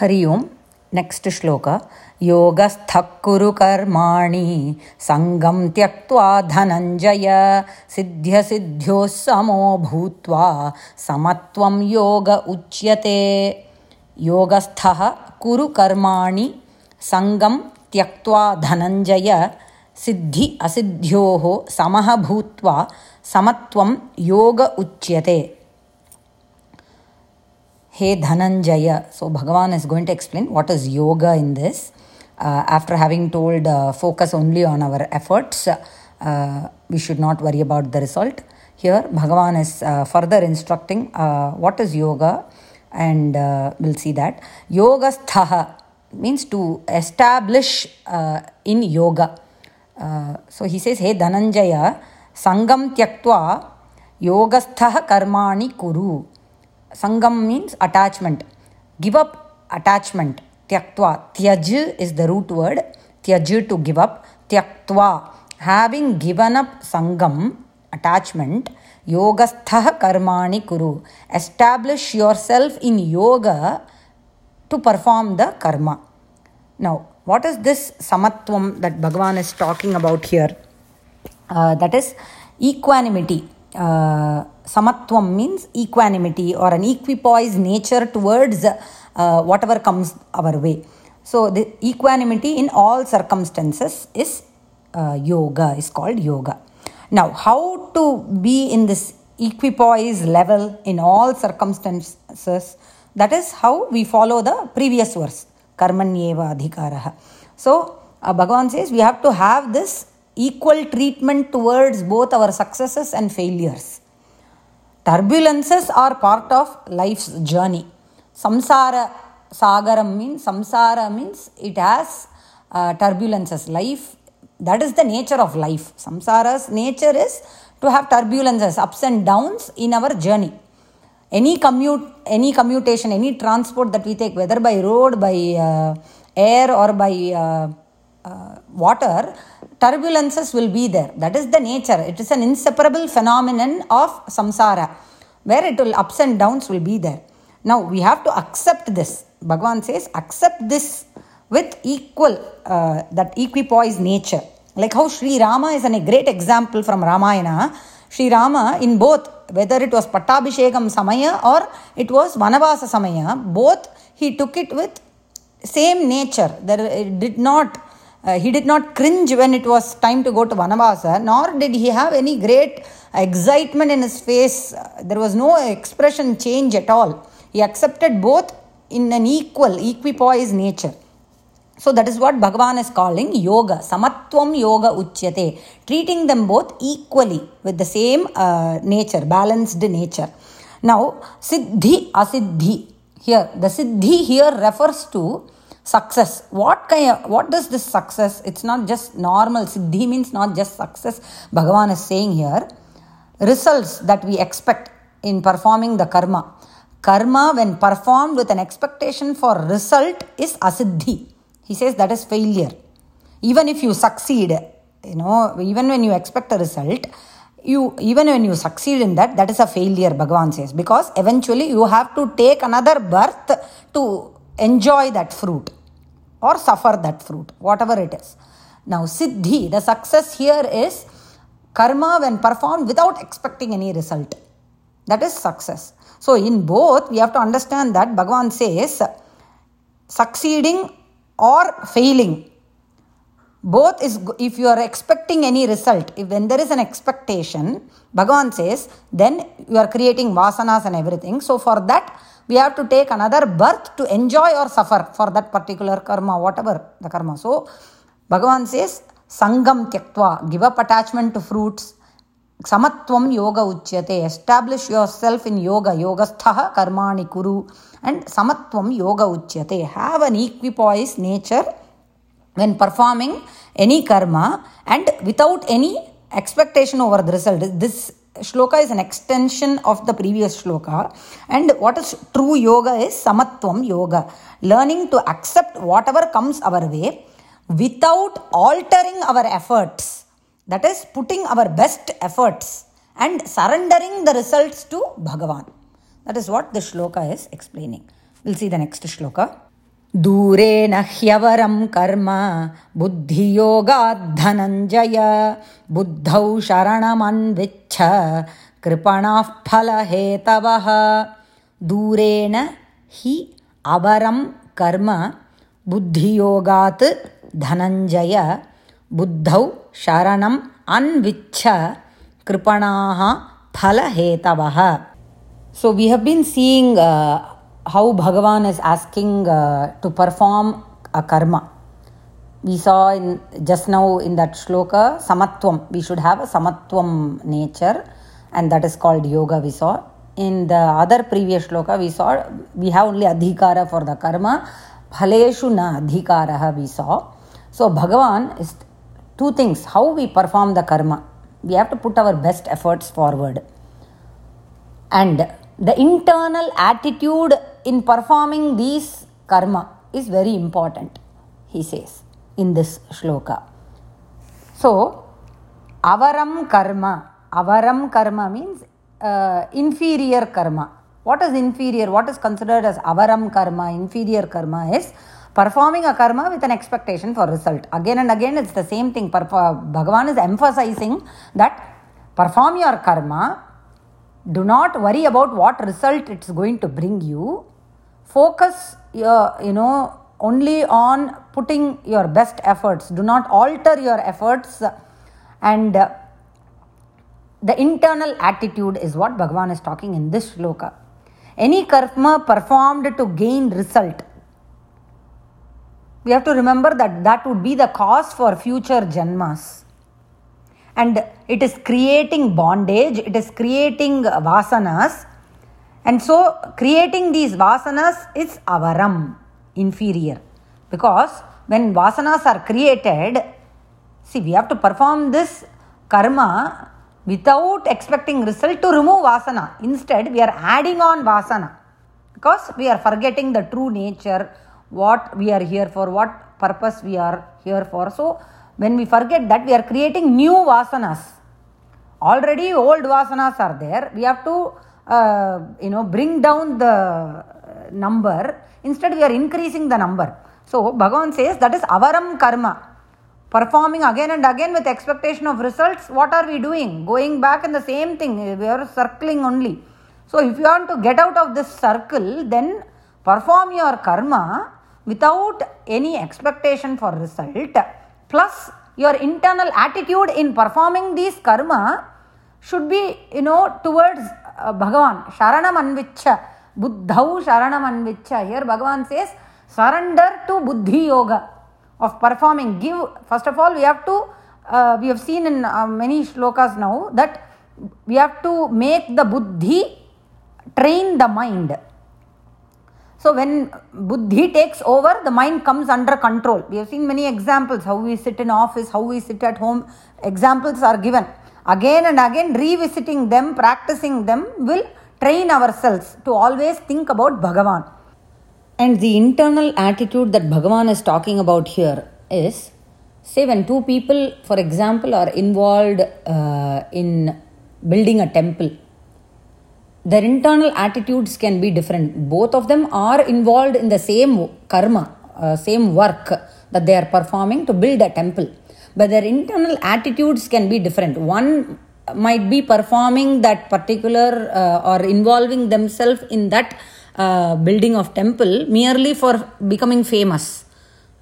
हरि ओम्। Next श्लोक। योगस्थः कुरु कर्माणि सङ्गं त्यक्त्वा धनञ्जय सिद्ध्यसिद्ध्योः समो भूत्वा समत्वं योग उच्यते। योगस्थः कुरु कर्माणि सङ्गं त्यक्त्वा धनञ्जय सिद्धि असिद्ध्योः समः भूत्वा समत्वं योग उच्यते Hey Dhananjaya. So Bhagavan is going to explain what is yoga in this. Uh, after having told uh, focus only on our efforts, uh, we should not worry about the result. Here Bhagavan is uh, further instructing uh, what is yoga and uh, we'll see that. Yoga sthaha means to establish in yoga. So he says, Hey Dhananjaya, Sangam Tyaktva Yogasthaha Karmani Kuru. Sangam means attachment. Give up attachment. Tyaktva. Tyaj is the root word. Tyaj to give up. Tyaktva. Having given up Sangam, attachment, Yogastha karmani kuru. Establish yourself in yoga to perform the karma. Now, what is this samatvam that Bhagavan is talking about here? Uh, that is equanimity. Uh, samatvam means equanimity or an equipoise nature towards uh, whatever comes our way. So, the equanimity in all circumstances is uh, yoga, is called yoga. Now, how to be in this equipoise level in all circumstances? That is how we follow the previous verse, karmanyeva adhikaraha. So, uh, Bhagavan says we have to have this equal treatment towards both our successes and failures. Turbulences are part of life's journey. Samsara sagaram means samsara means it has uh, turbulences. Life that is the nature of life. Samsara's nature is to have turbulences, ups and downs in our journey. Any commute, any commutation, any transport that we take, whether by road, by uh, air, or by uh, uh, water, turbulences will be there. That is the nature. It is an inseparable phenomenon of samsara, where it will ups and downs will be there. Now we have to accept this. Bhagavan says, accept this with equal, uh, that equipoise nature. Like how Sri Rama is a great example from Ramayana. Sri Rama, in both, whether it was Pattabhishekam Samaya or it was Vanavasa Samaya, both he took it with same nature. There it did not uh, he did not cringe when it was time to go to Vanavasa, nor did he have any great excitement in his face. There was no expression change at all. He accepted both in an equal, equipoise nature. So that is what Bhagavan is calling yoga. Samatvam yoga uchyate. Treating them both equally with the same uh, nature, balanced nature. Now, siddhi, asiddhi. Here, the siddhi here refers to success what kind of, what does this success? It's not just normal. Siddhi means not just success. Bhagavan is saying here results that we expect in performing the karma. Karma when performed with an expectation for result is asiddhi. He says that is failure. Even if you succeed you know even when you expect a result you even when you succeed in that that is a failure bhagavan says. Because eventually you have to take another birth to enjoy that fruit or suffer that fruit, whatever it is. Now, Siddhi, the success here is karma when performed without expecting any result. That is success. So, in both, we have to understand that Bhagavan says succeeding or failing. Both is if you are expecting any result, if when there is an expectation, Bhagavan says, then you are creating vasanas and everything. So, for that, we have to take another birth to enjoy or suffer for that particular karma, whatever the karma. So, Bhagavan says, Sangam tyaktva, give up attachment to fruits. Samatvam yoga uchyate, establish yourself in yoga, yogasthaha karmani kuru. And samatvam yoga uchyate, have an equipoise nature when performing any karma and without any expectation over the result. This shloka is an extension of the previous shloka. And what is true yoga is samatvam yoga. Learning to accept whatever comes our way without altering our efforts. That is, putting our best efforts and surrendering the results to Bhagavan. That is what the shloka is explaining. We'll see the next shloka. दूरेण ह्यवरं कर्म बुद्धियोगाद्धनञ्जय। बुद्धौ शरणमन्विच्छ कृपणाः फलहेतवः। दूरेण हि अवरं कर्म बुद्धियोगात् धनञ्जय। बुद्धौ शरणम् अन्विच्छ कृपणाः फलहेतवः। We have been seeing uh, how Bhagavan is asking uh, to perform a karma. We saw in just now in that shloka samatvam. We should have a samatvam nature, and that is called yoga. We saw in the other previous shloka we saw we have only adhikara for the karma. Phaleshu na adhikara we saw. So Bhagavan is two things: how we perform the karma. We have to put our best efforts forward, and the internal attitude in performing these karma is very important, he says in this shloka. So, avaram karma, avaram karma means uh, inferior karma. What is inferior? What is considered as avaram karma, inferior karma is performing a karma with an expectation for result. Again and again, it's the same thing. Bhagavan is emphasizing that perform your karma do not worry about what result it's going to bring you focus your you know only on putting your best efforts. Do not alter your efforts. And uh, the internal attitude is what bhagavan is talking in this shloka. Any karma performed to gain result we have to remember that that would be the cause for future janmas. And it is creating bondage, it is creating vasanas. And so, creating these vasanas is avaram, inferior. Because when vasanas are created, see, we have to perform this karma without expecting result to remove vasana. Instead, we are adding on vasana because we are forgetting the true nature, what we are here for, what purpose we are here for. So, when we forget that, we are creating new vasanas. Already old vasanas are there. We have to, uh, you know, bring down the number. Instead, we are increasing the number. So, Bhagavan says that is avaram karma. Performing again and again with expectation of results. What are we doing? Going back in the same thing. We are circling only. So, if you want to get out of this circle, then perform your karma without any expectation for result plus your internal attitude in performing these karma should be, you know, towards Bhagavan. Sharanam anvicha. Buddhau sharanam anvicha. Here Bhagavan says, surrender to buddhi yoga of performing. Give, first of all, we have to, uh, we have seen in uh, many shlokas now that we have to make the buddhi train the mind. So when buddhi takes over, the mind comes under control. We have seen many examples how we sit in office, how we sit at home. Examples are given. Again and again, revisiting them, practicing them will train ourselves to always think about Bhagavan. And the internal attitude that Bhagavan is talking about here is say, when two people, for example, are involved uh, in building a temple their internal attitudes can be different. Both of them are involved in the same karma, uh, same work that they are performing to build a temple. But their internal attitudes can be different. One might be performing that particular uh, or involving themselves in that uh, building of temple merely for becoming famous.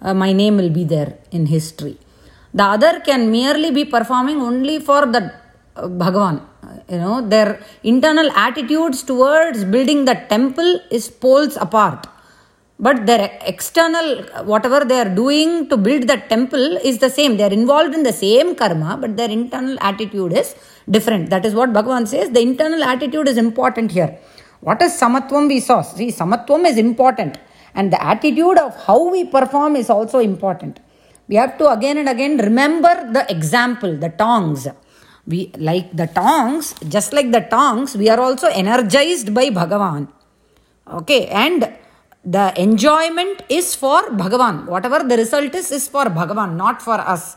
Uh, my name will be there in history. The other can merely be performing only for the uh, Bhagavan you know their internal attitudes towards building the temple is poles apart but their external whatever they are doing to build the temple is the same. They are involved in the same karma but their internal attitude is different. That is what bhagavan says. The internal attitude is important here. What is samatvam we saw? See samatvam is important. And the attitude of how we perform is also important. We have to again and again remember the example the tongs. We like the tongs just like the tongs we are also energized by bhagavan. Okay and the enjoyment is for bhagavan. Whatever the result is is for bhagavan not for us.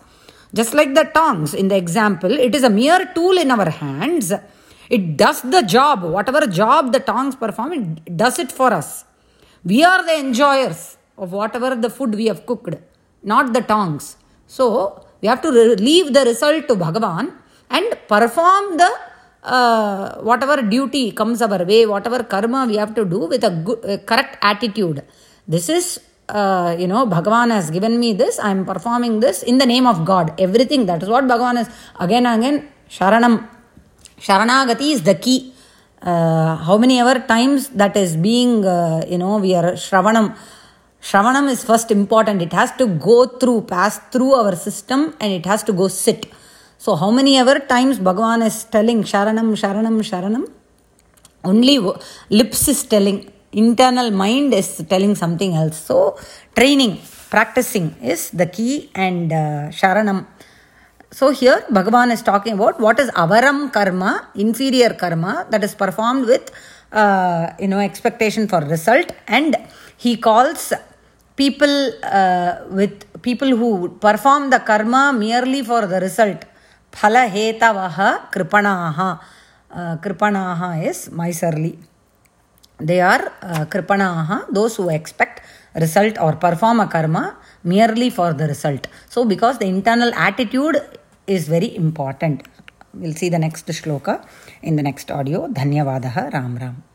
Just like the tongs in the example it is a mere tool in our hands. It does the job. Whatever job the tongs perform it does it for us. We are the enjoyers of whatever the food we have cooked, not the tongs. So we have to leave the result to Bhagavan and perform the uh, whatever duty comes our way, whatever karma we have to do with a good, correct attitude. This is, uh, you know, Bhagavan has given me this, I am performing this in the name of God. Everything, that is what Bhagavan is. Again and again, Sharanam. Sharanagati is the key. Uh, how many ever times that is being, uh, you know, we are Shravanam. Shravanam is first important. It has to go through, pass through our system and it has to go sit. So, how many ever times Bhagavan is telling Sharanam, Sharanam, Sharanam? Only lips is telling, internal mind is telling something else. So, training, practicing is the key and uh, Sharanam. So, here Bhagavan is talking about what is avaram karma, inferior karma that is performed with, uh, you know, expectation for result and he calls people uh, with people who perform the karma merely for the result phala kripanaha uh, kripanaha is miserly they are uh, kripanaha those who expect result or perform a karma merely for the result so because the internal attitude is very important we'll see the next shloka in the next audio dhanyavadaha ram ram